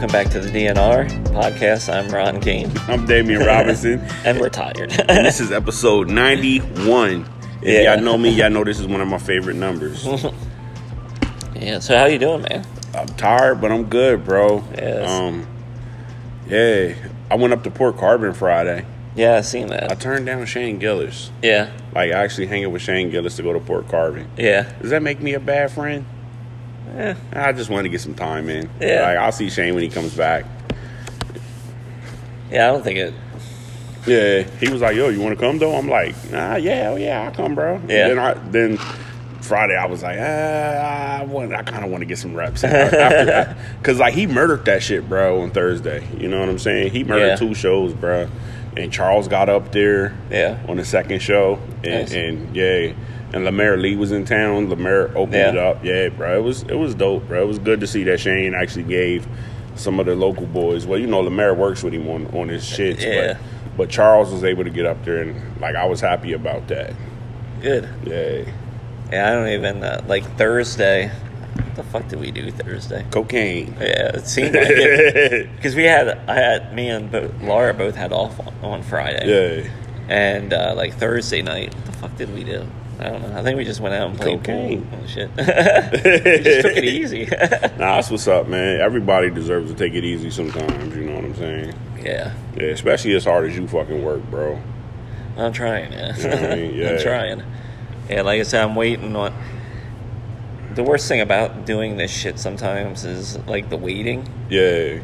Welcome back to the DNR podcast. I'm Ron Kane, I'm Damian Robinson, and we're tired. and this is episode 91. If Yeah. y'all know me, y'all know this is one of my favorite numbers. yeah, so how you doing, man? I'm tired, but I'm good, bro. Yes. Um, yeah, I went up to Port Carbon Friday. Yeah, I seen that. I turned down Shane Gillis. Yeah, Like, I actually hanging with Shane Gillis to go to Port Carbon. yeah, Does that make me a bad friend? Yeah. I just wanted to get some time in. Yeah. Like, I'll see Shane when he comes back. Yeah, I don't think it. Yeah, he was like, "Yo, you want to come though?" I'm like, "Nah, yeah, oh, yeah, I'll come, bro." Yeah. Then, I, then Friday, I was like, ah, I want, I kind of want to get some reps because like he murdered that shit, bro, on Thursday. You know what I'm saying? He murdered Yeah. two shows, bro, and Charles got up there, Yeah. on the second show, and, Nice. and yeah. And Lemaire Lee was in town. Lemaire opened Yeah. it up. Yeah, bro. It was it was dope, bro. It was good to see that Shane actually gave some of the local boys. Well, you know, Lemaire works with him on, on his shits. Yeah. But, but Charles was able to get up there, and like I was happy about that. Good. Yeah, Yeah, I don't even uh, like Thursday. What the fuck did we do Thursday? cocaine. Yeah, it seemed like it because we had I had me and Bo- Laura both had off on, on Friday. yeah, And uh, like Thursday night, what the fuck did we do? I don't know. I think we just went out and played Cocaine. pool and shit. we just took it easy. nah, that's what's up, man. Everybody deserves to take it easy sometimes. You know what I'm saying? yeah, Yeah, especially as hard as you fucking work, bro. I'm trying. Yeah, You know what I mean? Yeah. I'm trying. Yeah, like I said, I'm waiting on. The worst thing about doing this shit sometimes is like the waiting, Yeah,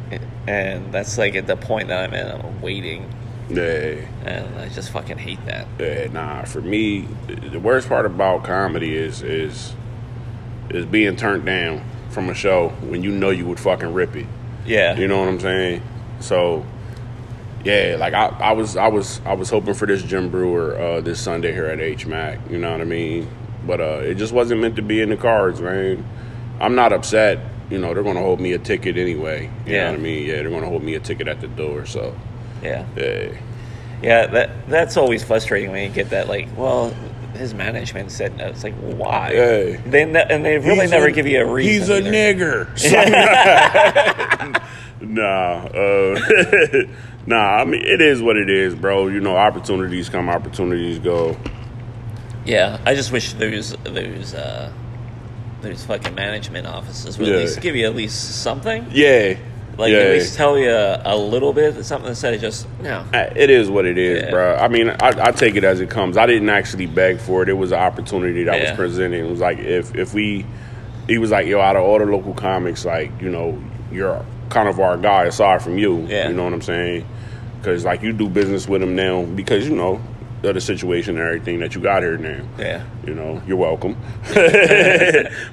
and that's like at the point that I'm in. I'm waiting, yeah. and I just fucking hate that. Yeah, nah. For me, the worst part about comedy is is is being turned down from a show when you know you would fucking rip it. Yeah, You know what I'm saying? So, yeah, like I, I was I was I was hoping for this Jim Breuer uh, this Sunday here at HMAC. You know what I mean? But uh, it just wasn't meant to be in the cards, man. I'm not upset. You know, they're gonna hold me a ticket anyway. You Yeah. know what I mean? Yeah, they're gonna hold me a ticket at the door. So, yeah. yeah. Yeah, that that's always frustrating when you get that. Like, well, his management said no. It's like, why? Yeah. They ne- and they really He's never a- give you a reason. He's a either. nigger. nah, uh, nah. I mean, it is what it is, bro. You know, opportunities come, opportunities go. Yeah, I just wish those those uh, those fucking management offices would Yeah. at least give you at least something. Yeah, Like yeah. at least tell you a, little bit something instead of just no. It is what it is, Yeah. bro. I mean, I, I take it as it comes. I didn't actually beg for it. It was an opportunity that was presented. It was like if if we, he was like, yo, out of all the local comics, like you know, you're kind of our guy aside from you. Yeah. You know what I'm saying? Because like you do business with him now because you know of the situation and everything that you got here now. Yeah, You know, you're welcome.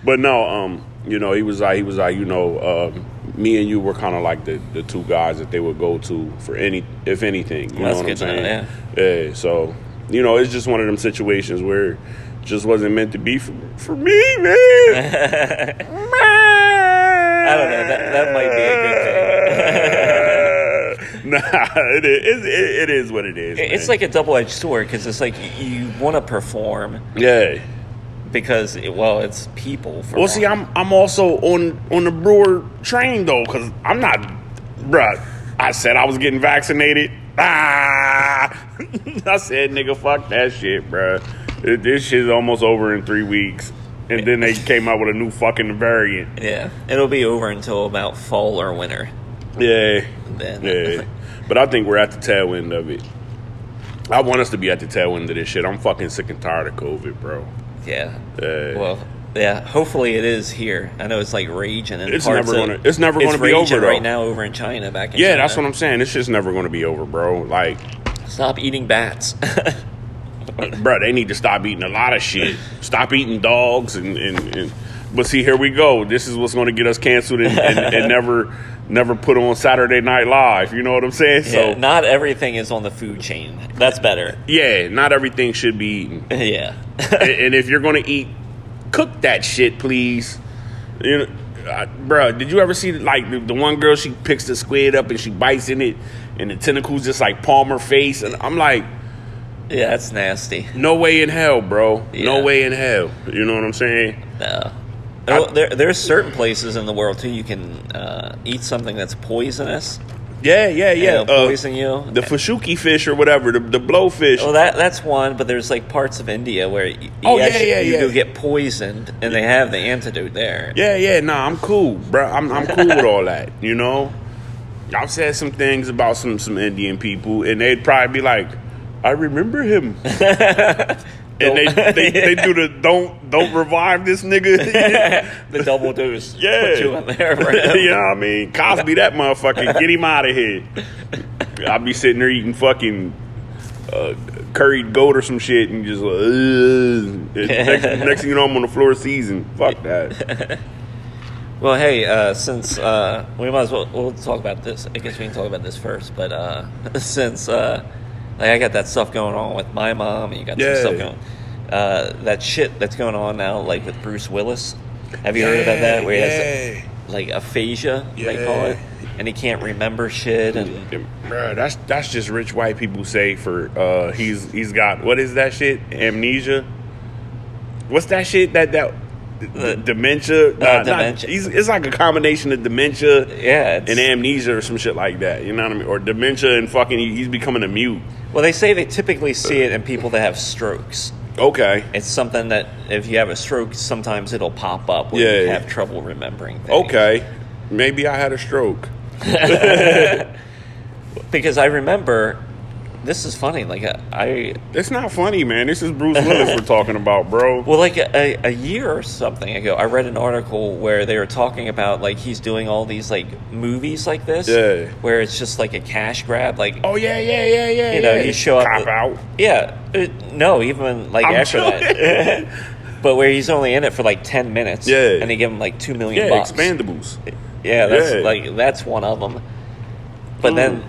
but no, um, you know, he was like, he was like, you know, um, me and you were kind of like the, the two guys that they would go to for any, if anything. You That's know what good I'm to know, saying? yeah. So, you know, it's just one of them situations where it just wasn't meant to be for, for me, man. I don't know. That that might be a good thing. nah, it is, it, it is what it is. it's man. like a double edged sword because it's like you want to perform yeah. Because it, well, it's people. For Well, see, I'm I'm also on on the Breuer train though, cause I'm not, bruh. I said I was getting vaccinated. Ah, I said, nigga, fuck that shit, bruh. This shit's almost over in three weeks, and then they came out with a new fucking variant. yeah, it'll be over until about fall or winter. Yeah, Then yeah. But I think we're at the tail end of it. I want us to be at the tail end of this shit. I'm fucking sick and tired of COVID, bro. Yeah. Yeah. Well, yeah. Hopefully it is here. I know it's like raging in It's never of- gonna- it's never it's gonna be over, though. right now over in China. Back in Yeah, China. that's what I'm saying. This just never going to be over, bro. Like, Stop eating bats. bro, they need to stop eating a lot of shit. Stop eating dogs and, and, and but see, here we go. This is what's going to get us canceled and, and, and never never put on Saturday Night Live. You know what I'm saying? yeah, So not everything is on the food chain. That's better. yeah, not everything should be eaten. yeah. and, and if you're to eat, cook that shit, please. You know, uh, bro, did you ever see like the, the one girl? She picks the squid up and she bites in it, and the tentacles just like palm her face, and I'm like. yeah, that's nasty. No way in hell, bro. Yeah. No way in hell. You know what I'm saying? No. Oh, there, there's certain places in the world too you can uh, eat something that's poisonous. Yeah, yeah, and yeah. it'll Uh, poison you. the fashuki fish or whatever, the, the blowfish. Well, that that's one, but there's like parts of India where you, Oh, yeah, actually, yeah, you yeah. go get poisoned, and they have the antidote there. Yeah, yeah, nah, I'm cool, bro. I'm I'm cool with all that, you know. I've said some things about some some Indian people, and they'd probably be like, "I remember him," and they, they they do the don't don't revive this nigga. the double dose. Yeah. put you in there. For him. you know what I mean? Cosby, that motherfucker, get him out of here. I'll be sitting there eating fucking uh, curried goat or some shit and just like, next, next thing you know, I'm on the floor season. Fuck that. Well, hey, uh, since uh, we might as well we'll talk about this. I guess we can talk about this first. But uh, since uh, like I got that stuff going on with my mom, and you got Yeah. some stuff going, uh, that shit that's going on now, like with Bruce Willis. Have you heard about that? Where he has yeah. like aphasia, they call it, and he can't remember shit. And that's that's just rich white people say for uh he's he's got what is that shit? Amnesia? What's that shit that that The- dementia? Nah, not- dementia. he's, it's like a combination of dementia yeah, and amnesia or some shit like that. You know what I mean? Or dementia and fucking he's becoming a mute. well, they say they typically see it in people that have strokes. Okay. It's something that if you have a stroke, sometimes it'll pop up where Yeah, you yeah. have trouble remembering. Things. Okay. Maybe I had a stroke. because I remember this is funny. Like I, It's not funny, man. This is Bruce Willis we're talking about, bro. well, like a, a year or something ago, I read an article where they were talking about like he's doing all these like movies like this, Yeah. where it's just like a cash grab, like Oh yeah, yeah, yeah, yeah. you know, yeah. you show up. Cop out. Yeah, uh, no, even like I'm after that. but where he's only in it for like ten minutes, Yeah. and they give him like two million Yeah, bucks. Expendables. Yeah, that's Yeah. like that's one of them. But Mm. then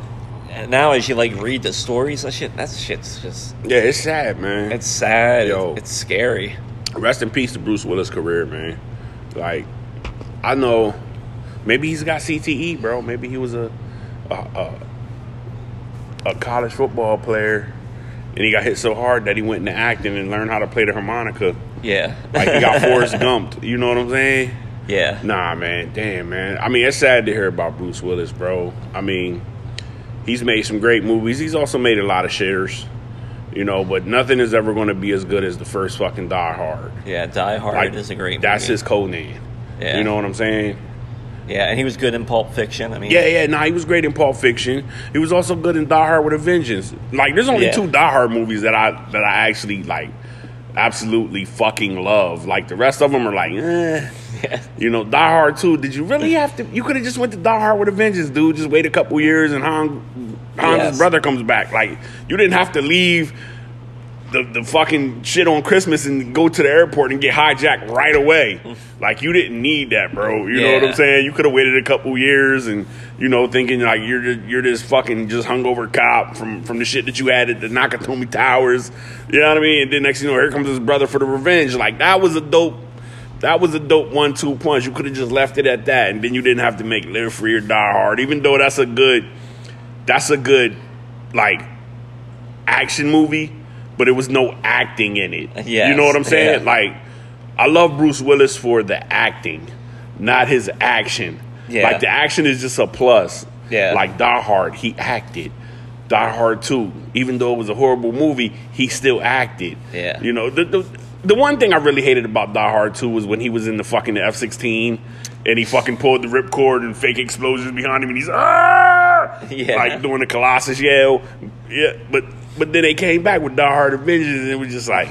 now, as you like read the stories and shit, that shit's just Yeah, it's sad, man. it's sad. Yo. It's scary. Rest in peace to Bruce Willis' career, man. Like, I know, maybe he's got CTE, bro. Maybe he was a a, a, a college football player, and he got hit so hard that he went into acting and learned how to play the harmonica. Yeah, Like he got Forrest Gumped. You know what I'm saying? yeah, Nah, man. Damn, man. I mean, it's sad to hear about Bruce Willis, bro. I mean, he's made some great movies. He's also made a lot of shitters. You know, but nothing is ever going to be as good as the first fucking Die Hard. yeah. Die Hard Like, is a great. That's movie. his code name. Yeah. You know what I'm saying? Yeah, and he was good in Pulp Fiction. I mean, Yeah, yeah. Nah, he was great in Pulp Fiction. He was also good in Die Hard with a Vengeance. Like, there's only Yeah. two Die Hard movies that I that I actually like, absolutely fucking love. Like the rest of them are like, eh. Yeah, You know, Die Hard 2, did you really have to? You could have just went to Die Hard with a Vengeance, dude. Just wait a couple years and Han, Han's Yes. brother comes back. Like, you didn't have to leave the, the fucking shit on Christmas and go to the airport and get hijacked right away. Mm. Like, you didn't need that, bro. You know what I'm saying? You could have waited a couple years and, you know, thinking like you're just, you're this fucking just hungover cop from, from the shit that you had at the Nakatomi Towers. You know what I mean? And then next thing you know, here comes his brother for the revenge. Like, that was a dope that was a dope one-two punch. You could have just left it at that, and then you didn't have to make Live Free or Die Hard. Even though that's a good, that's a good, like, action movie, but it was no acting in it. Yes, you know what I'm saying? yeah. Like, I love Bruce Willis for the acting, not his action. Yeah. Like the action is just a plus. Yeah. Like Die Hard, he acted. Die Hard 2, even though it was a horrible movie, he still acted. Yeah. You know, the, the the one thing I really hated about Die Hard 2 was when he was in the fucking F 16 and he fucking pulled the ripcord and fake explosions behind him and he's ah Yeah. like doing the Colossus yell. Yeah, but but then they came back with Die Hard Avengers and it was just like,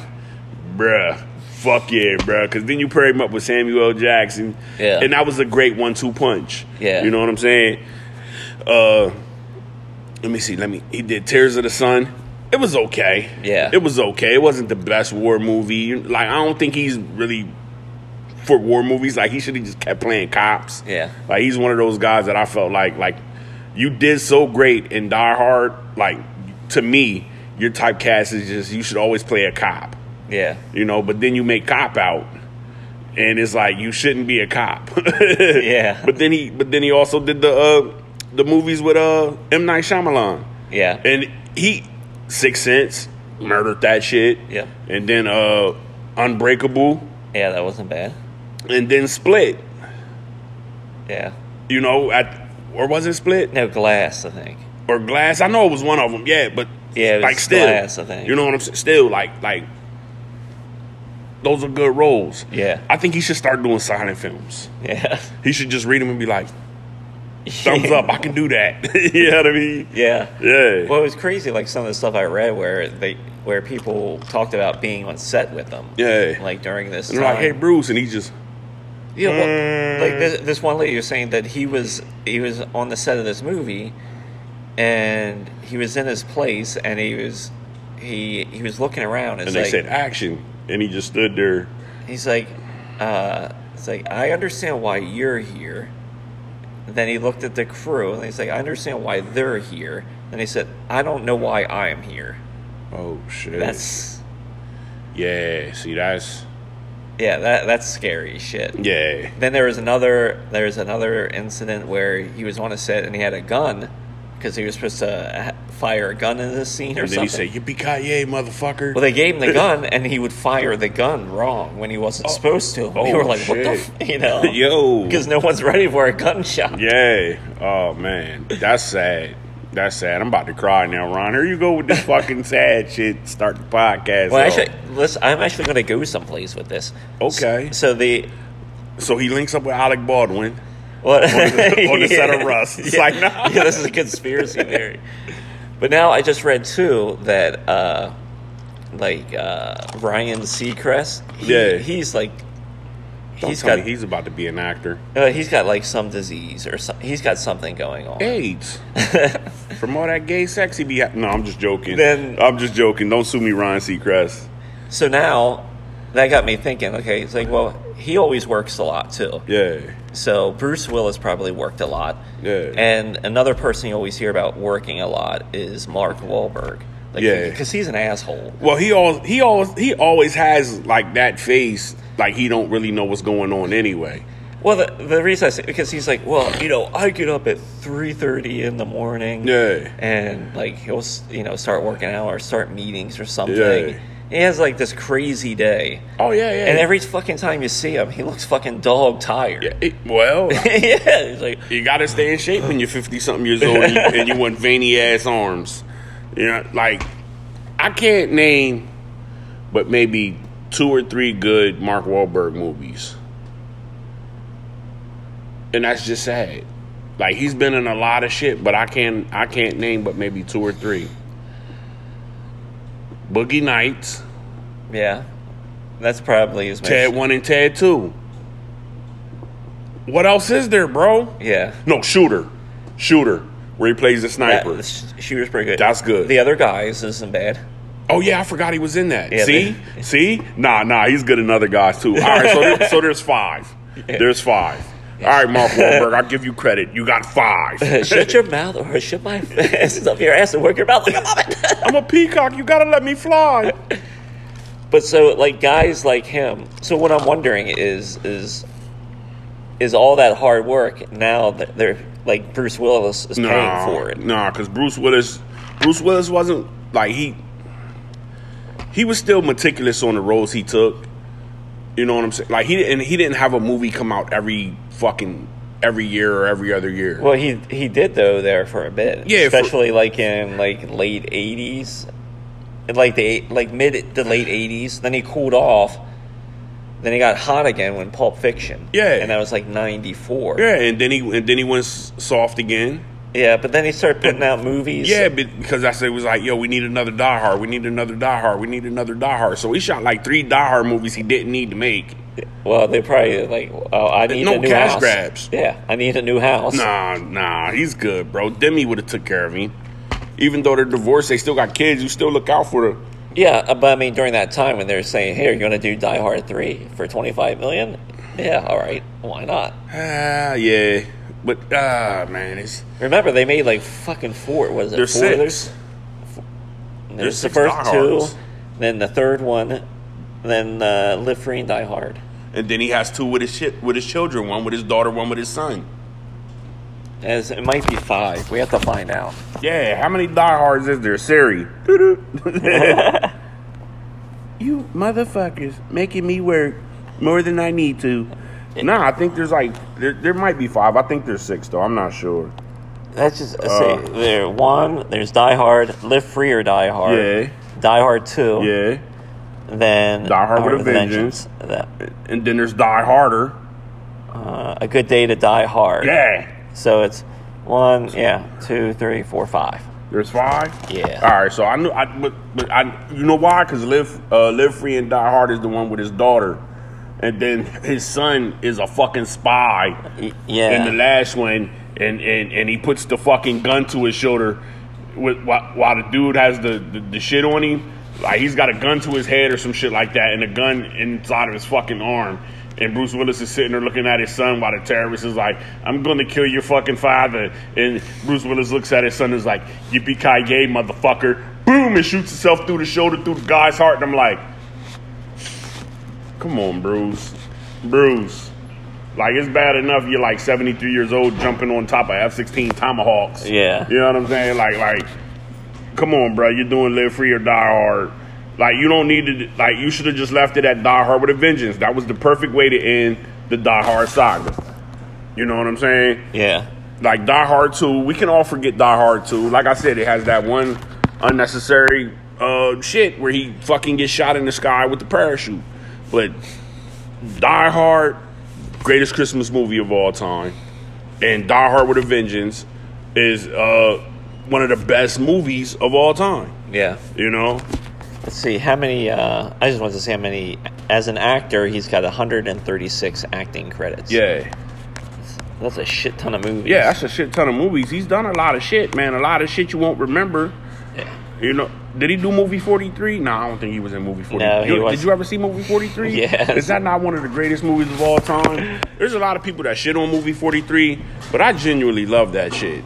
bruh, fuck yeah, bruh. Because then you paired him up with Samuel L. Jackson, Yeah. and that was a great one-two punch. Yeah. you know what I'm saying. Uh, let me see. Let me. He did Tears of the Sun. It was okay. Yeah. it was okay. It wasn't the best war movie. Like I don't think he's really for war movies. Like he should have just kept playing cops. Yeah. Like he's one of those guys that I felt like like you did so great in Die Hard. Like to me, your typecast is just you should always play a cop. yeah, You know, but then you make cop out. And it's like you shouldn't be a cop. Yeah. But then he but then he also did the uh the movies with uh M. Night Shyamalan. yeah, And he Sixth Sense, murdered that shit. Yep. And then uh Unbreakable. yeah. That wasn't bad. and then Split. Yeah. You know, at or was it Split No, Glass, I think. or Glass? I know it was one of them. Yeah, but Yeah, it was like still, Glass, I think. you know what I'm saying? Still, like like those are good roles. Yeah. I think he should start doing silent films. Yeah. He should just read them and be like, thumbs up, I can do that. you know what I mean? Yeah. Yeah. Well, it was crazy, like some of the stuff I read where they where people talked about being on set with them. Yeah. Like during this and time. like, hey Bruce, and he just Yeah, well, Mm. like this, this one lady was saying that he was he was on the set of this movie, and he was in his place, and he was he he was looking around. It's and they like, said action, and he just stood there. he's like, uh, it's like I understand why you're here. Then he looked at the crew, and he's like, I understand why they're here. And he said, I don't know why I'm here. Oh shit. That's yeah. See, that's yeah, that that's scary shit. yeah. Then there was another there was another incident where he was on a set and he had a gun because he was supposed to fire a gun in this scene or And then he something. said, "Yippee ki yay, motherfucker!" well, they gave him the gun and he would fire the gun wrong when he wasn't oh. supposed to. oh, we were like, "What the?" shit. F-? You know, Yo. because no one's ready for a gunshot. Yeah. Oh man, that's sad. That's sad. I'm about to cry now, Ron. Here you go with this fucking sad shit. Start the podcast. Well, off. actually, listen, I'm actually going to go someplace with this. Okay. So the so he links up with Alec Baldwin. What? on the set of Rust. It's yeah. like, nah. yeah, this is a conspiracy theory. But now I just read too that uh, like uh, Ryan Seacrest, he, Yeah. he's like Don't he's got he's about to be an actor. uh, he's got like some disease or some, he's got something going on. AIDS. From all that gay sex he be. No, I'm just joking. Then- I'm just joking. Don't sue me, Ryan Seacrest. So now that got me thinking. Okay, it's like well, he always works a lot too. Yeah. So Bruce Willis probably worked a lot. Yeah. And another person you always hear about working a lot is Mark Wahlberg. Like, Yeah. Because he's an asshole. Well, he all he always he always has like that face, like he don't really know what's going on anyway. Well, the, the reason I say because he's like, well, you know, I get up at three thirty in the morning, Yeah. and like he'll you know start working out or start meetings or something. Yeah. He has like this crazy day, Oh yeah, yeah. and every fucking time you see him, he looks fucking dog tired. Yeah, it- well, yeah, he's like, you got to stay in shape when you're 50 something years old and you, and you want veiny ass arms. You know, like I can't name, but maybe two or three good Mark Wahlberg movies, and that's just sad. Like he's been in a lot of shit, but I can't I can't name but maybe two or three. Boogie Nights, yeah, that's probably his Ted most- One and Ted Two. What else is there, bro? Yeah, No, Shooter. Shooter, where he plays the that, sniper. the shooter's pretty good. That's good. The other guys isn't bad. oh, yeah, I forgot he was in that. Yeah, See? See? Nah, nah, he's good in other guys, too. All right, so, there, so there's five. There's five. All right, Mark Wahlberg, I'll give you credit. You got five. shut your mouth or shut my ass up your ass and work your mouth like a muppet. I'm a peacock. You gotta let me fly. But so like guys like him. So what I'm wondering is is is all that hard work now that they're like Bruce Willis is paying for it. Nah, because Bruce Willis, Bruce Willis wasn't like he. He was still meticulous on the roles he took. You know what I'm saying? Like he didn't. He didn't have a movie come out every fucking every year or every other year. Well, he he did though there for a bit. Yeah, for- especially like in like late '80s, like the like mid to late '80s. Then he cooled off. Then he got hot again when Pulp Fiction. Yeah. and that was like '94. yeah, and then he and then he went soft again. yeah. But then he started putting out movies. Yeah, but because I said it was like, yo, we need another Die Hard. We need another Die Hard. We need another Die Hard. So he shot like three Die Hard movies he didn't need to make. Well, they probably like, oh, I need No a new cash house. grabs. Yeah, I need a new house. Nah, nah, he's good, bro. Demi would have took care of him. Even though they're divorced, they still got kids. You still look out for them. Yeah, uh, but I mean, during that time when they're saying, "Hey, you're going to do Die Hard three for twenty five million? Yeah, all right, why not? Ah, yeah, but ah, man, it's Remember, they made like fucking four. Was it there's four? six. There's, there's There's the first two, then the third one, then uh, Live Free and Die Hard. And then he has two with his shit, with his children. One with his daughter, one with his son. As it might be five. We have to find out. Yeah, how many Die Hards is there, Siri? you motherfuckers making me work more than I need to. Nah, I think there's like there, there might be five. I think there's six though. I'm not sure. That's just Uh. say there one. There's Die Hard, Live Free or Die Hard. Yeah. Die Hard Two. Yeah, Then Die Hard with a Vengeance. That, and then there's Die Harder. uh, a Good Day to Die Hard. Yeah, So it's one, yeah, two, three, four, five. there's five. Yeah. All right, so I knew, I but, but I you know why? Because Live uh, Live Free and Die Hard is the one with his daughter, and then his son is a fucking spy. Yeah. in the last one, and, and, and he puts the fucking gun to his shoulder with, while, while the dude has the, the, the shit on him. Like he's got a gun to his head or some shit like that, and a gun inside of his fucking arm. And Bruce Willis is sitting there looking at his son while the terrorist is like, I'm gonna kill your fucking father. And Bruce Willis looks at his son and is like, Yippee ki yay, motherfucker. Boom, and shoots himself through the shoulder, through the guy's heart. And I'm like, come on, Bruce. Bruce. Like it's bad enough you're like 73 years old jumping on top of F-16 Tomahawks. Yeah. You know what I'm saying? Like, like, come on, bro. You're doing live free or die hard. Like you don't need to. Like you should have just left it at Die Hard with a Vengeance. That was the perfect way to end the Die Hard saga. You know what I'm saying? yeah. Like Die Hard 2, we can all forget Die Hard 2. Like I said, it has that one unnecessary uh, shit where he fucking gets shot in the sky with the parachute. But Die Hard, greatest Christmas movie of all time, and Die Hard with a Vengeance is uh, one of the best movies of all time. Yeah. You know? Let's see how many. Uh, I just wanted to see how many. As an actor, he's got 136 acting credits. Yeah. that's a shit ton of movies. Yeah, that's a shit ton of movies. He's done a lot of shit, man. A lot of shit you won't remember. Yeah. You know, did he do movie 43? No, I don't think he was in movie 43. No, he You- Did you ever see movie 43? Yes. Is that not one of the greatest movies of all time? There's a lot of people that shit on movie 43, but I genuinely love that shit.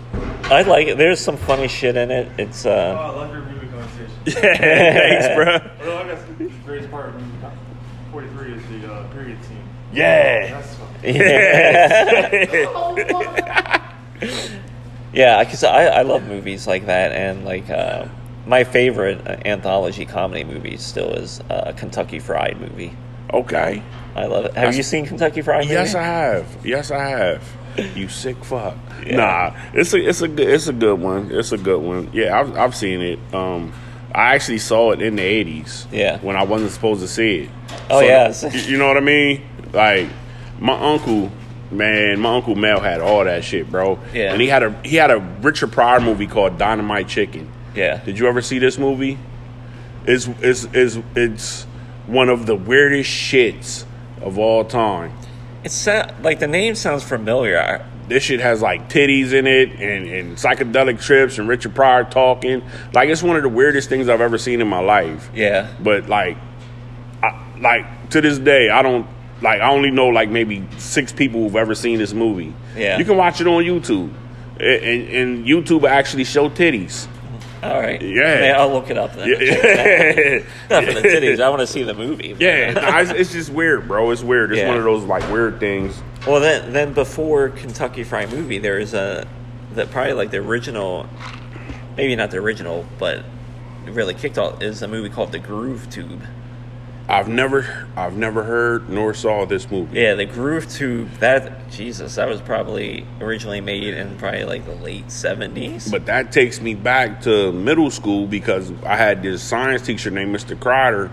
I like it. There's some funny shit in it. It's uh. Oh, I love your movie conversation. Yeah, Thanks, bro. Well, I guess the greatest part of movie 43 is the uh, period scene. Yeah. That's fucking yeah, yeah, because I, I love movies like that, and like uh, my favorite uh, anthology comedy movie still is uh, Kentucky Fried movie. Okay. I love it. Have you seen Kentucky Fried Movie? Yes, I have. Yes, I have. You sick fuck. Yeah. Nah, it's a it's a good it's a good one. It's a good one. Yeah, I've I've seen it. Um, I actually saw it in the eighties. Yeah. when I wasn't supposed to see it. Oh, yeah. y- you know what I mean? Like my uncle, man, my uncle Mel had all that shit, bro. Yeah. and he had a he had a Richard Pryor movie called Dynamite Chicken. Yeah. Did you ever see this movie? It's it's it's it's one of the weirdest shits of all time. It's sa- like the name sounds familiar. This shit has like titties in it and, and psychedelic trips and Richard Pryor talking. Like it's one of the weirdest things I've ever seen in my life. Yeah. But like, I, like to this day, I don't like. I only know like maybe six people who've ever seen this movie. Yeah. you can watch it on YouTube, A- and, and YouTube actually show titties. All right. Yeah. Man, I'll look it up then. Yeah, Not for the titties. I want to see the movie. yeah. nah, it's, it's just weird, bro. It's weird. It's Yeah. one of those like weird things. Well, then, then before Kentucky Fried Movie, there is a that probably like the original, maybe not the original, but really kicked off is a movie called The Groove Tube. I've never, I've never heard nor saw this movie. Yeah, The Groove Tube. That Jesus, that was probably originally made in probably like the late seventies. But that takes me back to middle school because I had this science teacher named Mr. Crider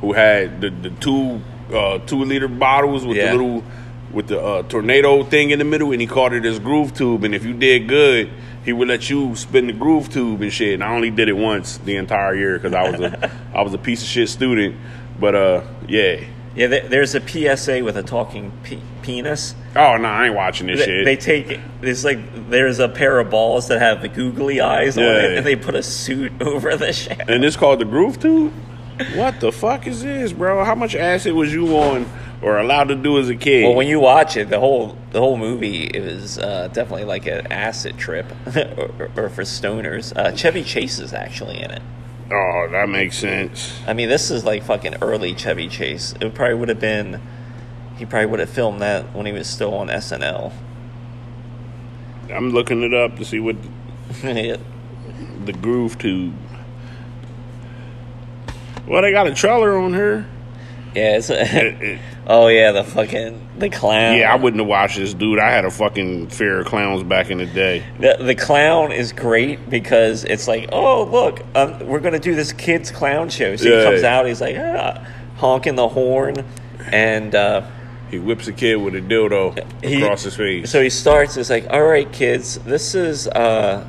who had the, the two uh, two liter bottles with Yeah. the little with the uh, tornado thing in the middle, and he called it his groove tube. And if you did good, he would let you spin the groove tube and shit. And I only did it once the entire year because I was a I was a piece of shit student. But uh, yeah. Yeah, there's a PSA with a talking pe- penis. Oh no, I ain't watching this They, shit. they take it's like there's a pair of balls that have the googly eyes on it, and they put a suit over the shit. And it's called the Groove Tube? What the fuck is this, bro? How much acid was you on or allowed to do as a kid? Well, when you watch it, the whole the whole movie it was uh, definitely like an acid trip, or, or for stoners. Uh, Chevy Chase is actually in it. Oh, that makes sense. I mean, this is like fucking early Chevy Chase. It probably would have been. He probably would have filmed that when he was still on SNL. I'm looking it up to see what yeah, the Groove Tube. Well, they got a trailer on here. Yeah, it's oh yeah, the fucking the clown. Yeah, I wouldn't have watched this, dude. I had a fucking fear of clowns back in the day. The, the clown is great because it's like, oh look, um, we're gonna do this kids clown show. So Yeah. he comes out, he's like ah, honking the horn, and uh, He whips a kid with a dildo he- across his face. So he starts. It's like, all right, kids, this is uh,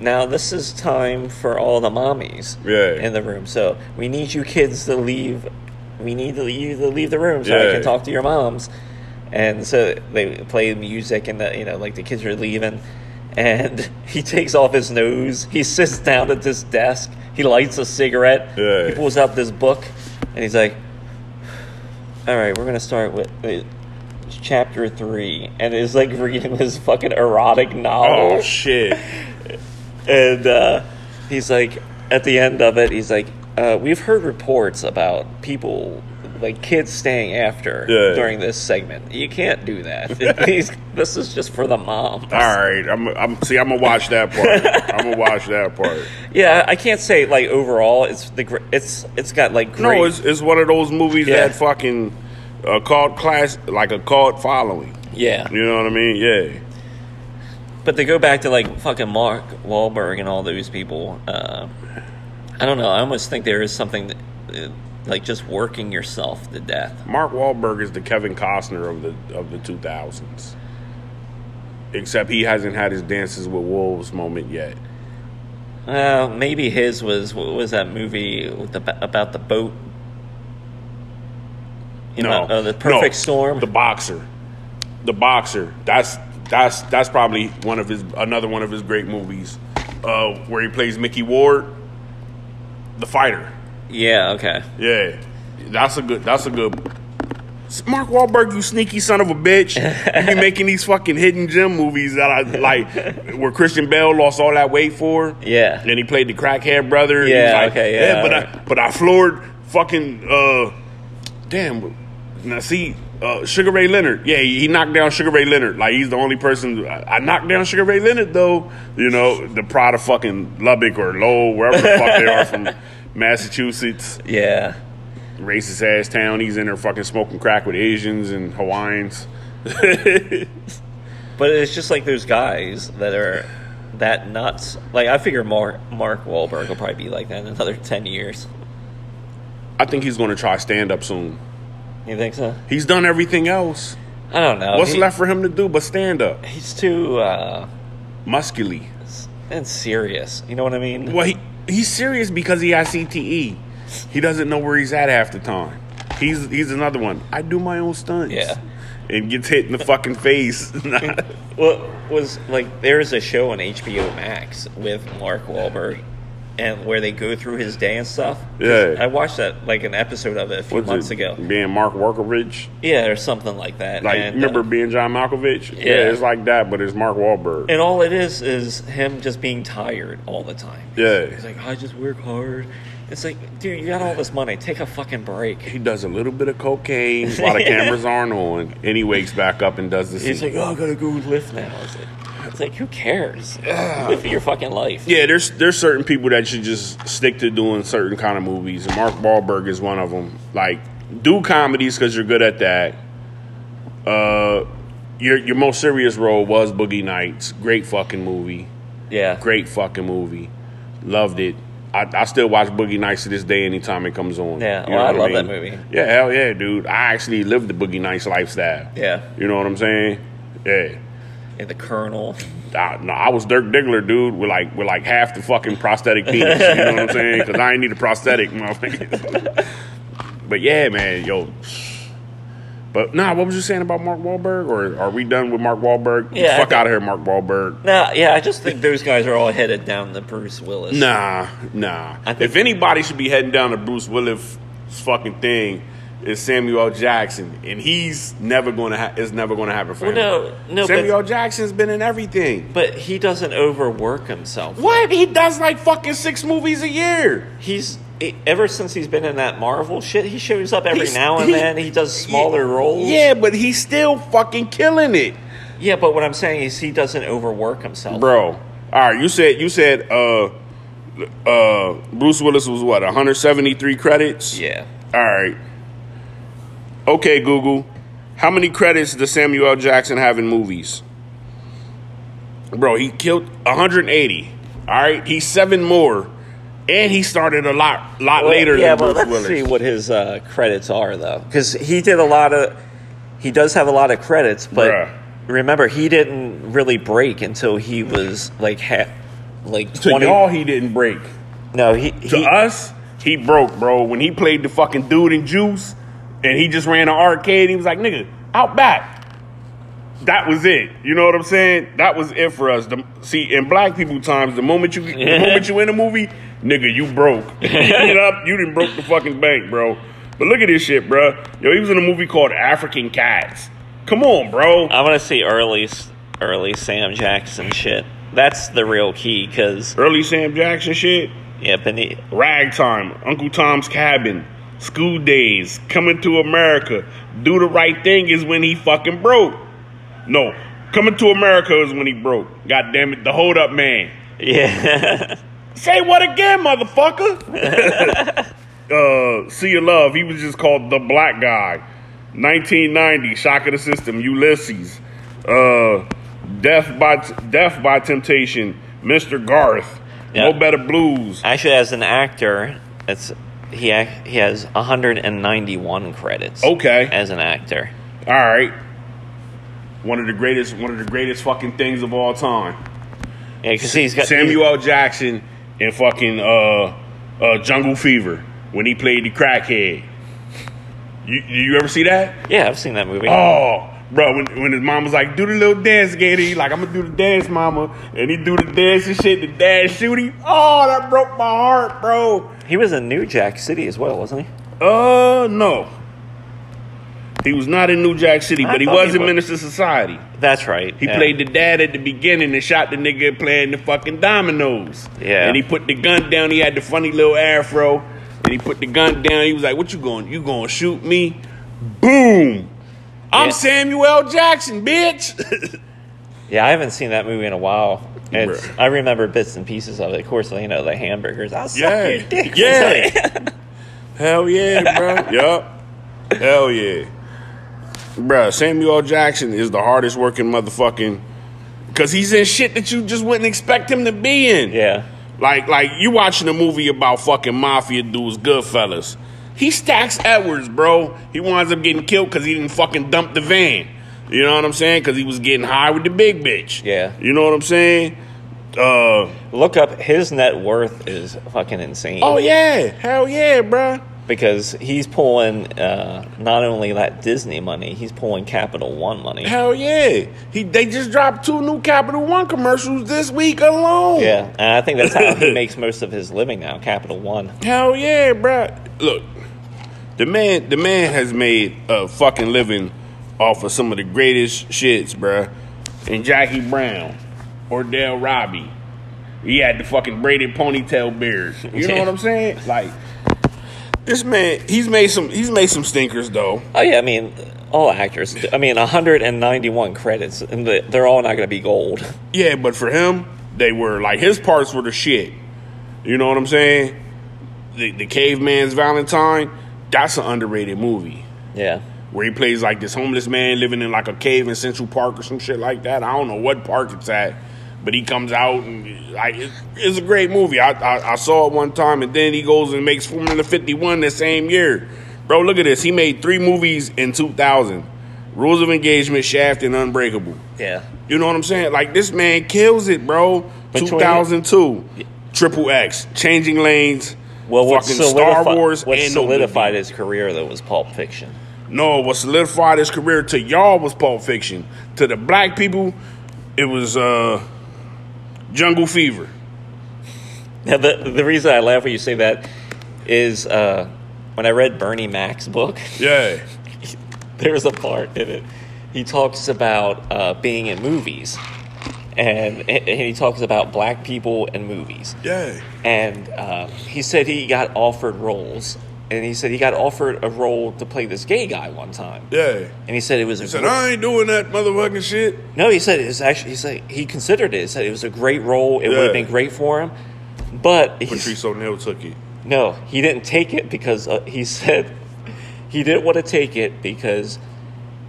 now this is time for all the mommies Yeah. in the room. So we need you kids to leave. We need to you to leave the room so I Yeah. can talk to your moms. And so they play music, and the, you know, like the kids are leaving. And he takes off his nose. He sits down at this desk. He lights a cigarette. Yeah. He pulls out this book, and he's like, "All right, we're gonna start with." with chapter three and is like reading this fucking erotic novel oh shit! and uh, he's like at the end of it he's like uh, we've heard reports about people like kids staying after Yeah. during this segment you can't do that He's- this is just for the mom All right, I'm, I'm see. I'm gonna watch that part. I'm gonna watch that part. yeah i can't say like overall it's the it's it's got like great No, it's it's one of those movies Yeah. that fucking a cult class, like a cult following. yeah You know what I mean? Yeah. But to go back to like fucking Mark Wahlberg and all those people, uh, I don't know. I almost think there is something that, uh, like just working yourself to death. Mark Wahlberg is the Kevin Costner of the of the 2000s. Except he hasn't had his dances with wolves moment yet. Uh, maybe his was what was that movie with the, about the boat? You No, know, uh, the Perfect no, Storm. The boxer, the boxer. That's that's that's probably one of his another one of his great movies, uh, where he plays Micky Ward, the fighter. yeah. Okay. Yeah, that's a good. That's a good. Mark Wahlberg, you sneaky son of a bitch! You be making these fucking hidden gem movies that I like, where Christian Bale lost all that weight for. Yeah. and he played the crackhead brother. Yeah, like, okay, yeah, but I but I floored fucking uh, damn. Now see, uh, Sugar Ray Leonard. Yeah, he, he knocked down Sugar Ray Leonard. Like he's the only person I, I knocked down Sugar Ray Leonard though. You know, the pride of fucking Lubbock or Lowell, wherever the fuck they are from Massachusetts Yeah. racist ass town. He's in there fucking smoking crack with Asians and Hawaiians. But it's just like those guys that are that nuts. Like I figure Mark Mark Wahlberg will probably be like that in another ten years. I think he's going to try stand up soon. You think so? He's done everything else. I don't know. What's He- left for him to do but stand up? He's too uh, and serious. You know what I mean? Well, he, he's serious because he has CTE. He doesn't know where he's at half the time. He's he's another one. I do my own stunts. Yeah. And gets hit in the fucking face. Well, was like there's a show on HBO Max with Mark Wahlberg, and where they go through his day and stuff. Yeah. I watched that like an episode of it a few What's months it, ago. Being Mark Workovich. Yeah, or something like that. Like, and, remember uh, being John Malkovich? Yeah. it's like that, but it's Mark Wahlberg. and all it is is him just being tired all the time. yeah. He's like, I just work hard. It's like, dude, you got all this money. Take a fucking break. He does a little bit of cocaine while the cameras aren't on, and he wakes back up and does the He's scene. like, oh, I gotta go lift now. It's like, it's like who cares? Live your fucking life. Yeah, there's there's certain people that should just stick to doing certain kind of movies, and Mark Wahlberg is one of them. Like, do comedies because you're good at that. Uh, your your most serious role was Boogie Nights. Great fucking movie. Yeah. Great fucking movie. Loved it. I, I still watch Boogie Nights to this day anytime it comes on. Yeah, You know well, I love mean? that movie. Yeah, hell yeah, dude. I actually lived the Boogie Nights lifestyle. Yeah. You know what I'm saying? Yeah. And the Colonel. I, no, I was Dirk Diggler, dude, with like with like half the fucking prosthetic penis. You know what I'm saying? Because I ain't need a prosthetic, motherfucker. but yeah, man, yo. But nah, what was you saying about Mark Wahlberg? Or are we done with Mark Wahlberg? Yeah, fuck out of here, Mark Wahlberg. Nah, yeah, I just think those guys are all headed down the Bruce Willis. Nah, nah. If anybody should be heading down the Bruce Willis' fucking thing, it's Samuel L. Jackson, and he's never going to. Ha- it's never going to happen for Well, him. no, no, Samuel L. but, Jackson's been in everything. but he doesn't overwork himself. What? He does like fucking six movies a year. He's ever since he's been in that Marvel shit. He shows up every He's- now and he- then. He does smaller roles. Yeah, but he's still fucking killing it, yeah. But what I'm saying is he doesn't overwork himself, bro. All right, you said you said uh uh Bruce Willis was what 173 credits. Yeah. All right. Okay, Google. How many credits does Samuel L. Jackson have in movies? Bro, he killed 180. All right, he's seven more, and he started a lot, lot Well, later yeah, than but Bruce let's Willis. see what his uh, credits are though, because he did a lot of. He does have a lot of credits, but Bruh. remember, he didn't really break until he was like ha- like to twenty. y'all, he didn't break. no, he, To he us, he broke, bro. When he played the fucking dude in Juice, and he just ran an arcade, he was like, "Nigga, out back." That was it. You know what I'm saying? That was it for us. The, see, in black people times, the moment you the moment you in a movie, nigga, you broke. you get up, you didn't broke the fucking bank, bro. But look at this shit, bro. Yo, he was in a movie called African Cats. Come on, bro. I want to see early, early Sam Jackson shit. That's the real key, because Early Sam Jackson shit. yep, and he, Ragtime, Uncle Tom's Cabin, School Days, Coming to America, Do the Right Thing is when he fucking broke. No, Coming to America is when he broke. God damn it, the Hold Up Man. yeah, Say what again, motherfucker? uh, See Your Love, he was just called The Black Guy. 1990, Shock of the System, Ulysses. Uh, Death by Death by Temptation, Mr. Garth, Yeah. Mo' Better Blues. actually, as an actor, it's he he has 191 credits. Okay. as an actor. All right. One of the greatest, one of the greatest fucking things of all time. Yeah, because he's got Samuel L. Jackson in fucking uh, uh, Jungle Fever when he played the crackhead. You you ever see that? Yeah, I've seen that movie. Oh, bro, when when his mom was like, "Do the little dance, Gator," he like, "I'm gonna do the dance, mama," and he do the dance and shit. The dad shoot him. Oh, that broke my heart, bro. He was in New Jack City as well, wasn't he? Uh, no. He was not in New Jack City, I but he was he in was. Menace II Society. That's right. He yeah. played the dad at the beginning and shot the nigga playing the fucking dominoes. Yeah. And he put the gun down. He had the funny little afro. And he put the gun down. He was like, "What you going? You going to shoot me?" Boom. I'm Yeah. Samuel Jackson, bitch. Yeah, I haven't seen that movie in a while. I remember bits and pieces of it. Of course, you know the hamburgers. I'll suck Yeah. your dick. Yeah. Hell yeah, bro. yup. Hell yeah. Bruh, Samuel Jackson is the hardest working motherfucking because he's in shit that you just wouldn't expect him to be in. yeah. Like, like you watching a movie about fucking mafia dudes, Goodfellas. He stacks Edwards, bro. He winds up getting killed because he didn't fucking dump the van. You know what I'm saying? Because he was getting high with the big bitch. Yeah. You know what I'm saying? Uh, Look up his net worth is fucking insane. oh yeah, hell yeah, bro. because he's pulling uh, not only that Disney money, he's pulling Capital One money. Hell yeah. He they just dropped two new Capital One commercials this week alone. Yeah, and I think that's how he makes most of his living now. Capital One. Hell yeah, bro. Look, the man, the man has made a fucking living off of some of the greatest shits, bruh. And Jackie Brown, Ordell Robbie, he had the fucking braided ponytail beards. You know what I'm saying? Like this man, he's made some, he's made some stinkers though. Oh yeah, I mean all actors. I mean 191 credits, and they're all not going to be gold. Yeah, but for him, they were like his parts were the shit. You know what I'm saying? The, the Caveman's Valentine, that's an underrated movie. Yeah. where he plays like this homeless man living in like a cave in Central Park or some shit like that. I don't know what park it's at, but he comes out and like it, it's a great movie. I, I I saw it one time, and then he goes and makes Formula 51 the same year. Bro, look at this. He made three movies in 2000: Rules of Engagement, Shaft, and Unbreakable. Yeah. You know what I'm saying? Like this man kills it, bro. Between- 2002, Triple X, Changing Lanes. Well, what fucking Star Wars what and solidified his career though was Pulp Fiction. No, what solidified his career to y'all was Pulp Fiction. To the black people, it was uh, Jungle Fever. Now, the the reason I laugh when you say that is uh, when I read Bernie Mac's book. Yeah. there's a part in it. He talks about uh, being in movies, and, and he talks about black people and movies. Yeah. And uh, he said he got offered roles, and he said he got offered a role to play this gay guy one time. Yeah. And he said it was a He said, gr- I ain't doing that motherfucking shit. no. He said it's actually he said he considered it. He said it was a great role. It would have been great for him, but Patrice O'Neal took it. no, he didn't take it because uh, he said he didn't want to take it because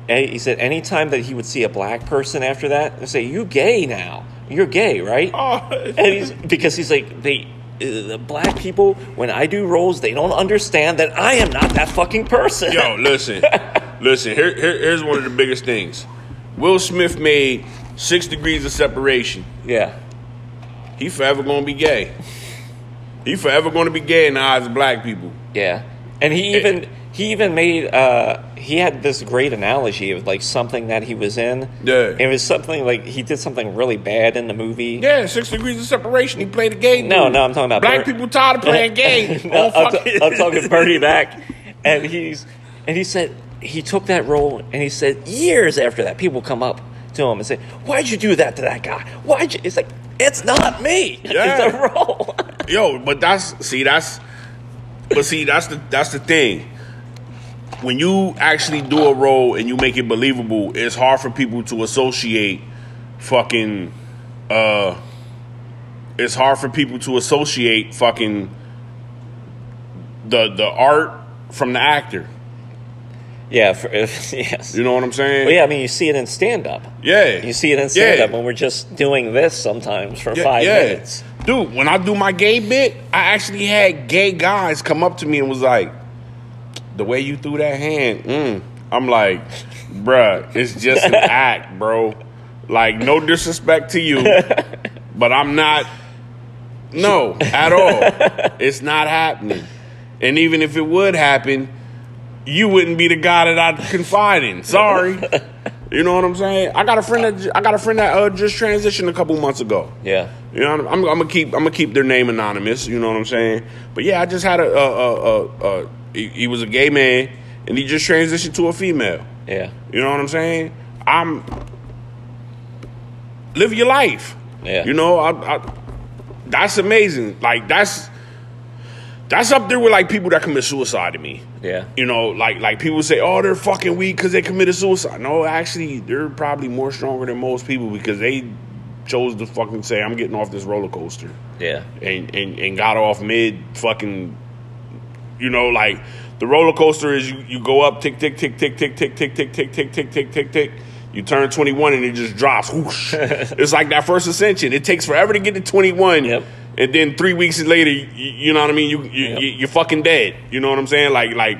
and he said anytime that he would see a black person after that, they say, "You gay now? You're gay, right?" Oh. and he's because he's like they. uh, The black people, when I do roles, they don't understand that I am not that fucking person. Yo, listen, listen. Here, here, here's one of the biggest things. Will Smith made Six Degrees of Separation. yeah, He forever gonna be gay. He forever gonna be gay in the eyes of black people. yeah, and he even he even made uh he had this great analogy of like something that he was in. Yeah. it was something like he did something really bad in the movie. Yeah, Six Degrees of Separation. He played a game. No, dude. no, I'm talking about black Bert- people tired of playing games. No, Oh, I'm, t-. I'm talking Bernie Mac, and he's and he said he took that role, and he said years after that, people come up to him and say, "Why'd you do that to that guy? Why'd you?" It's like it's not me. Yeah. It's a role. Yo, but that's see that's but see that's the that's the thing. When you actually do a role and you make it believable, it's hard for people to associate fucking uh it's hard for people to associate fucking the the art from the actor. yeah, for, yes. You know what I'm saying? Well, yeah, I mean, you see it in stand up. Yeah. You see it in stand up when we're just doing this sometimes for Yeah, five yeah. minutes. Dude, when I do my gay bit, I actually had gay guys come up to me and was like, the way you threw that hand, mm. I'm like, bruh, it's just an act, bro. Like, no disrespect to you, but I'm not, no, at all. It's not happening. And even if it would happen, you wouldn't be the guy that I'd confide in. Sorry. You know what I'm saying? I got a friend that I got a friend that uh, just transitioned a couple months ago. Yeah. You know, I'm, I'm, gonna keep I'm gonna keep their name anonymous. You know what I'm saying? But yeah, I just had a, a, a, a, a he, he was a gay man and he just transitioned to a female. Yeah. You know what I'm saying? I'm live your life. Yeah. You know, I, I, that's amazing. Like that's that's up there with like people that commit suicide to me. Yeah. You know, like like people say, oh, they're fucking weak because they committed suicide. No, actually, they're probably more stronger than most people because they chose to fucking say, I'm getting off this roller coaster Yeah. and and, and got off mid fucking. You know, like the roller coaster is you, you go up tick tick tick tick tick tick tick tick tick tick tick tick tick tick. You turn 21 and it just drops. Whoosh. it's like that first ascension. It takes forever to get to 21. Yep. And then three weeks later, you, you know what I mean? You, you, Yep. you you're fucking dead. You know what I'm saying? Like like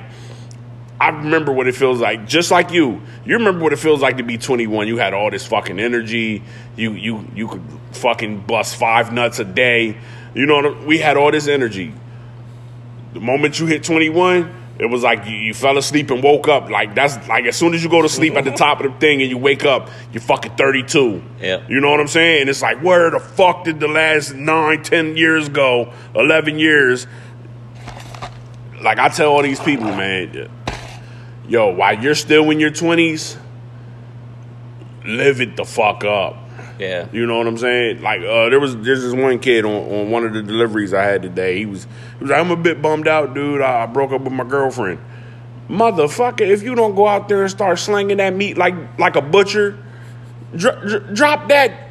I remember what it feels like, just like you. You remember what it feels like to be 21. You had all this fucking energy. You you you could fucking bust five nuts a day. You know, what I- mean? we had all this energy. The moment you hit 21, it was like you, you fell asleep and woke up. Like that's like as soon as you go to sleep at the top of the thing and you wake up, you're fucking 32. Yeah. You know what I'm saying? And it's like, where the fuck did the last nine, ten years go? 11 years. Like I tell all these people, man, yo, while you're still in your 20s, live it the fuck up. Yeah. You know what I'm saying? Like uh, there was there's this one kid on, on one of the deliveries I had today. He was he was like, I'm a bit bummed out, dude. I, I broke up with my girlfriend. Motherfucker, if you don't go out there and start slinging that meat like like a butcher, dr- dr- drop that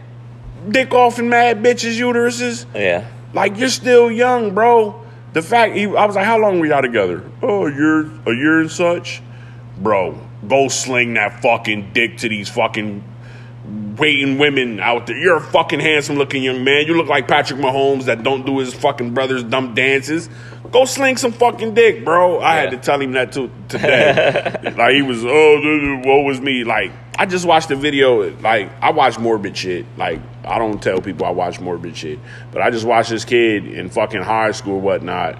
dick off in mad bitches' uteruses. Yeah. Like you're still young, bro. The fact he, I was like, how long were y'all together? Oh, a year, a year and such, bro. Go sling that fucking dick to these fucking waiting women out there. You're a fucking handsome looking young man. You look like Patrick Mahomes that don't do his fucking brother's dumb dances. Go sling some fucking dick, bro. I had to tell him that too today. like he was, oh, duh, was me. Like I just watched the video. Like I watch morbid shit. Like I don't tell people I watch morbid shit, but I just watched this kid in fucking high school, whatnot,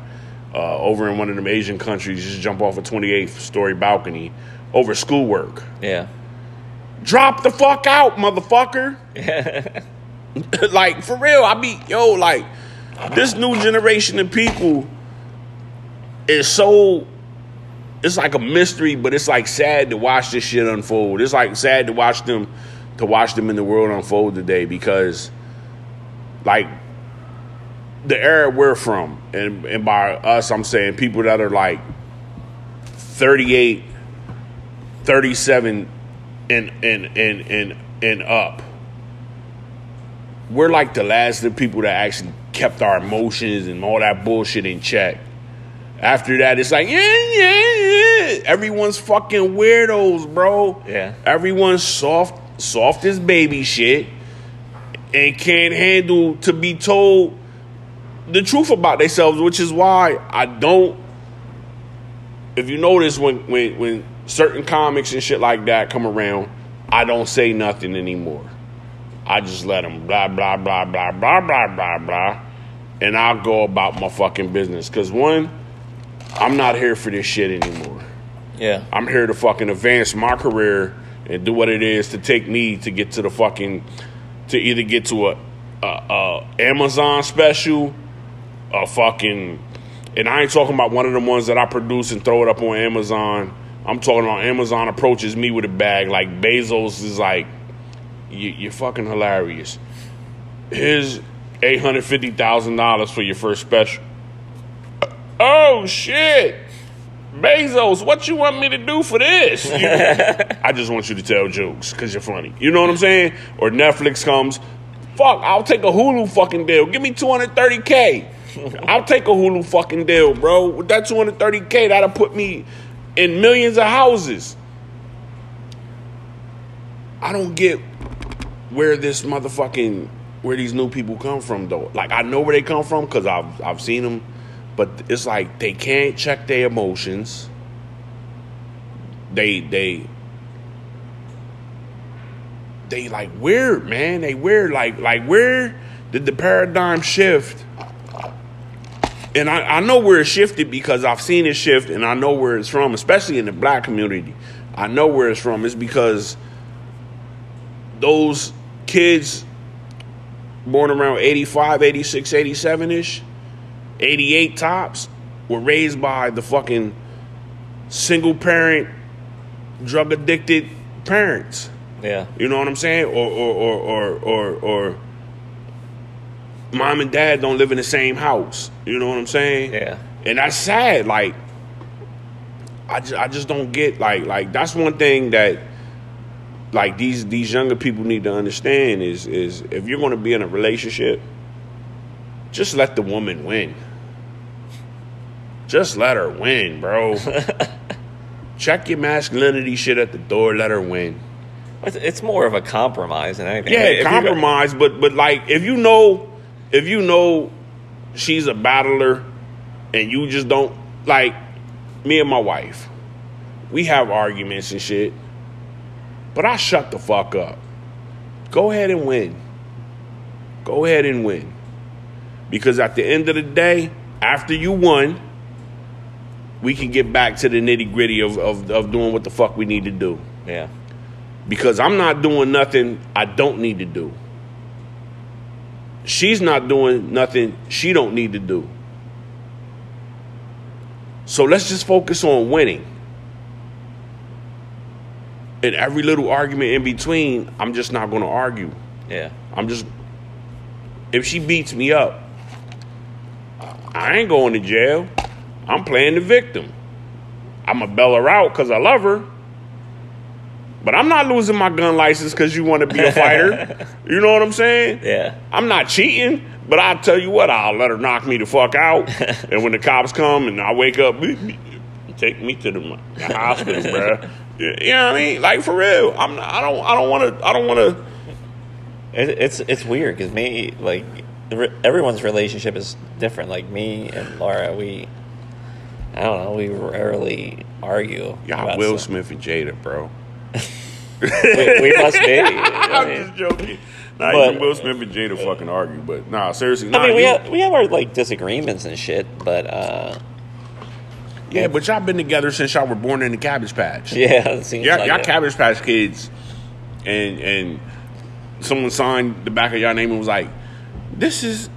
uh, over in one of them Asian countries, just jump off a 28th story balcony over schoolwork. Yeah. Drop the fuck out, motherfucker. like for real, I be yo like this new generation of people is so it's like a mystery, but it's like sad to watch this shit unfold. It's like sad to watch them to watch them in the world unfold today because like the era we're from, and and by us I'm saying people that are like 38, 37 and and and and and up. We're like the last of the people that actually kept our emotions and all that bullshit in check. After that, it's like yeah, yeah, yeah. Everyone's fucking weirdos, bro. Yeah. Everyone's soft, soft as baby shit, and can't handle to be told the truth about themselves, which is why I don't. If you notice when when when certain comics and shit like that come around, I don't say nothing anymore. I just let them blah, blah, blah, blah, blah, blah, blah, blah. And I'll go about my fucking business. Because one, I'm not here for this shit anymore. Yeah. I'm here to fucking advance my career and do what it is to take me to get to the fucking, to either get to a, a, a Amazon special, a fucking, and I ain't talking about one of the ones that I produce and throw it up on Amazon I'm talking about Amazon approaches me with a bag like Bezos is like, you, you're fucking hilarious. Here's eight hundred fifty thousand dollars for your first special. Oh shit. Bezos, what you want me to do for this? You- I just want you to tell jokes because you're funny. You know what I'm saying? Or Netflix comes, fuck, I'll take a Hulu fucking deal. Give me 230K. I'll take a Hulu fucking deal, bro. With that 230K, that'll put me in millions of houses. I don't get where this motherfucking where these new people come from though. Like I know where they come from because I've I've seen them, but it's like they can't check their emotions. They they they like weird, man. They weird. Like like where did the paradigm shift? And I, I know where it shifted because I've seen it shift and I know where it's from, especially in the black community. I know where it's from. It's because those kids born around 85, 86, 87 ish, 88 tops, were raised by the fucking single parent, drug addicted parents. Yeah. You know what I'm saying? Or or or or or, or mom and dad don't live in the same house. You know what I'm saying? Yeah. And that's sad. Like I just I just don't get like like that's one thing that like these these younger people need to understand is is if you're going to be in a relationship, just let the woman win. Just let her win, bro. Check your masculinity shit at the door. Let her win. It's, more of a compromise than anything. Yeah, If you got- compromise, but but like if you know if you know she's a battler and you just don't like me and my wife, we have arguments and shit. But I shut the fuck up. Go ahead and win. Go ahead and win. Because at the end of the day, after you won, we can get back to the nitty gritty of, of, of doing what the fuck we need to do yeah. because I'm not doing nothing I don't need to do. She's not doing nothing she don't need to do. So let's just focus on winning. And every little argument in between, I'm just not going to argue. Yeah. I'm just if she beats me up, I ain't going to jail. I'm playing the victim. I'm gonna bail her out because I love her. But I'm not losing my gun license because you want to be a fighter. you know what I'm saying? Yeah. I'm not cheating, but I'll tell you what, I'll let her knock me the fuck out. and when the cops come and I wake up, take me to the, the hospital, bruh. You know what I mean? Like for real. I'm. I don't. I don't want to. I don't want to. It, it's it's weird because me like everyone's relationship is different. Like me and Laura, we I don't know, we rarely argue. Y'all Will stuff. Smith and Jada, bro. We, we must be. I I'm mean, just joking. Nah, But- even Will Smith and Jada fucking argue, but nah, seriously. Nah, I mean, we you- have we have our like disagreements and shit, but uh, yeah, but y'all been together since y'all were born in the Cabbage Patch. yeah, it seems y'all, like y'all it. Cabbage Patch kids, and and someone signed the back of y'all name and was like, "This is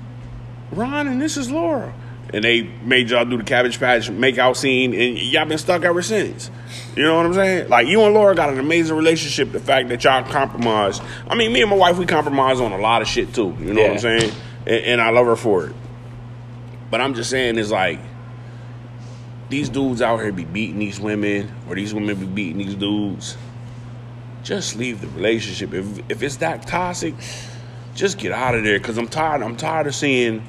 Ron and this is Laura," and they made y'all do the Cabbage Patch make out scene, and y'all been stuck ever since. You know what I'm saying? Like you and Laura got an amazing relationship. The fact that y'all compromise. I mean, me and my wife we compromise on a lot of shit too. You know what I'm saying? And, and I love her for it. But I'm just saying, is like these dudes out here be beating these women, or these women be beating these dudes. Just leave the relationship. If if it's that toxic, just get out of there. Cause I'm tired. I'm tired of seeing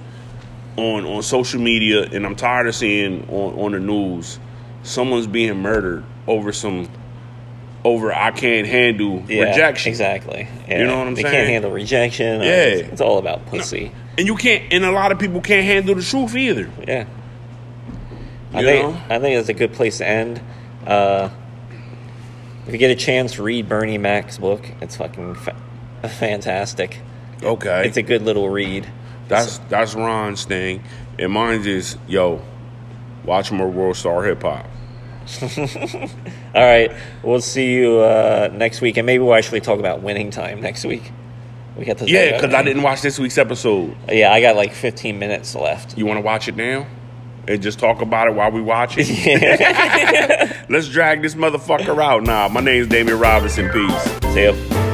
on on social media, and I'm tired of seeing on on the news someone's being murdered over some over I can't handle Yeah, rejection. Exactly. Yeah. You know what I'm they saying? They can't handle rejection. Yeah. It's, it's all about pussy. And you can't and a lot of people can't handle the truth either. Yeah. I think know? I think it's a good place to end. Uh, if you get a chance, read Bernie Mac's book. It's fucking fa- fantastic. Okay. It's a good little read. That's that's Ron's thing. And mine is, yo, watch more World Star Hip Hop. All right, we'll see you uh, next week, and maybe we'll actually talk about winning time next week. We got to Yeah, because I didn't watch this week's episode. Yeah, I got like 15 minutes left. You want to watch it now? And just talk about it while we watch it? Let's drag this motherfucker out. Nah, my name's Damian Robinson. Peace. See ya.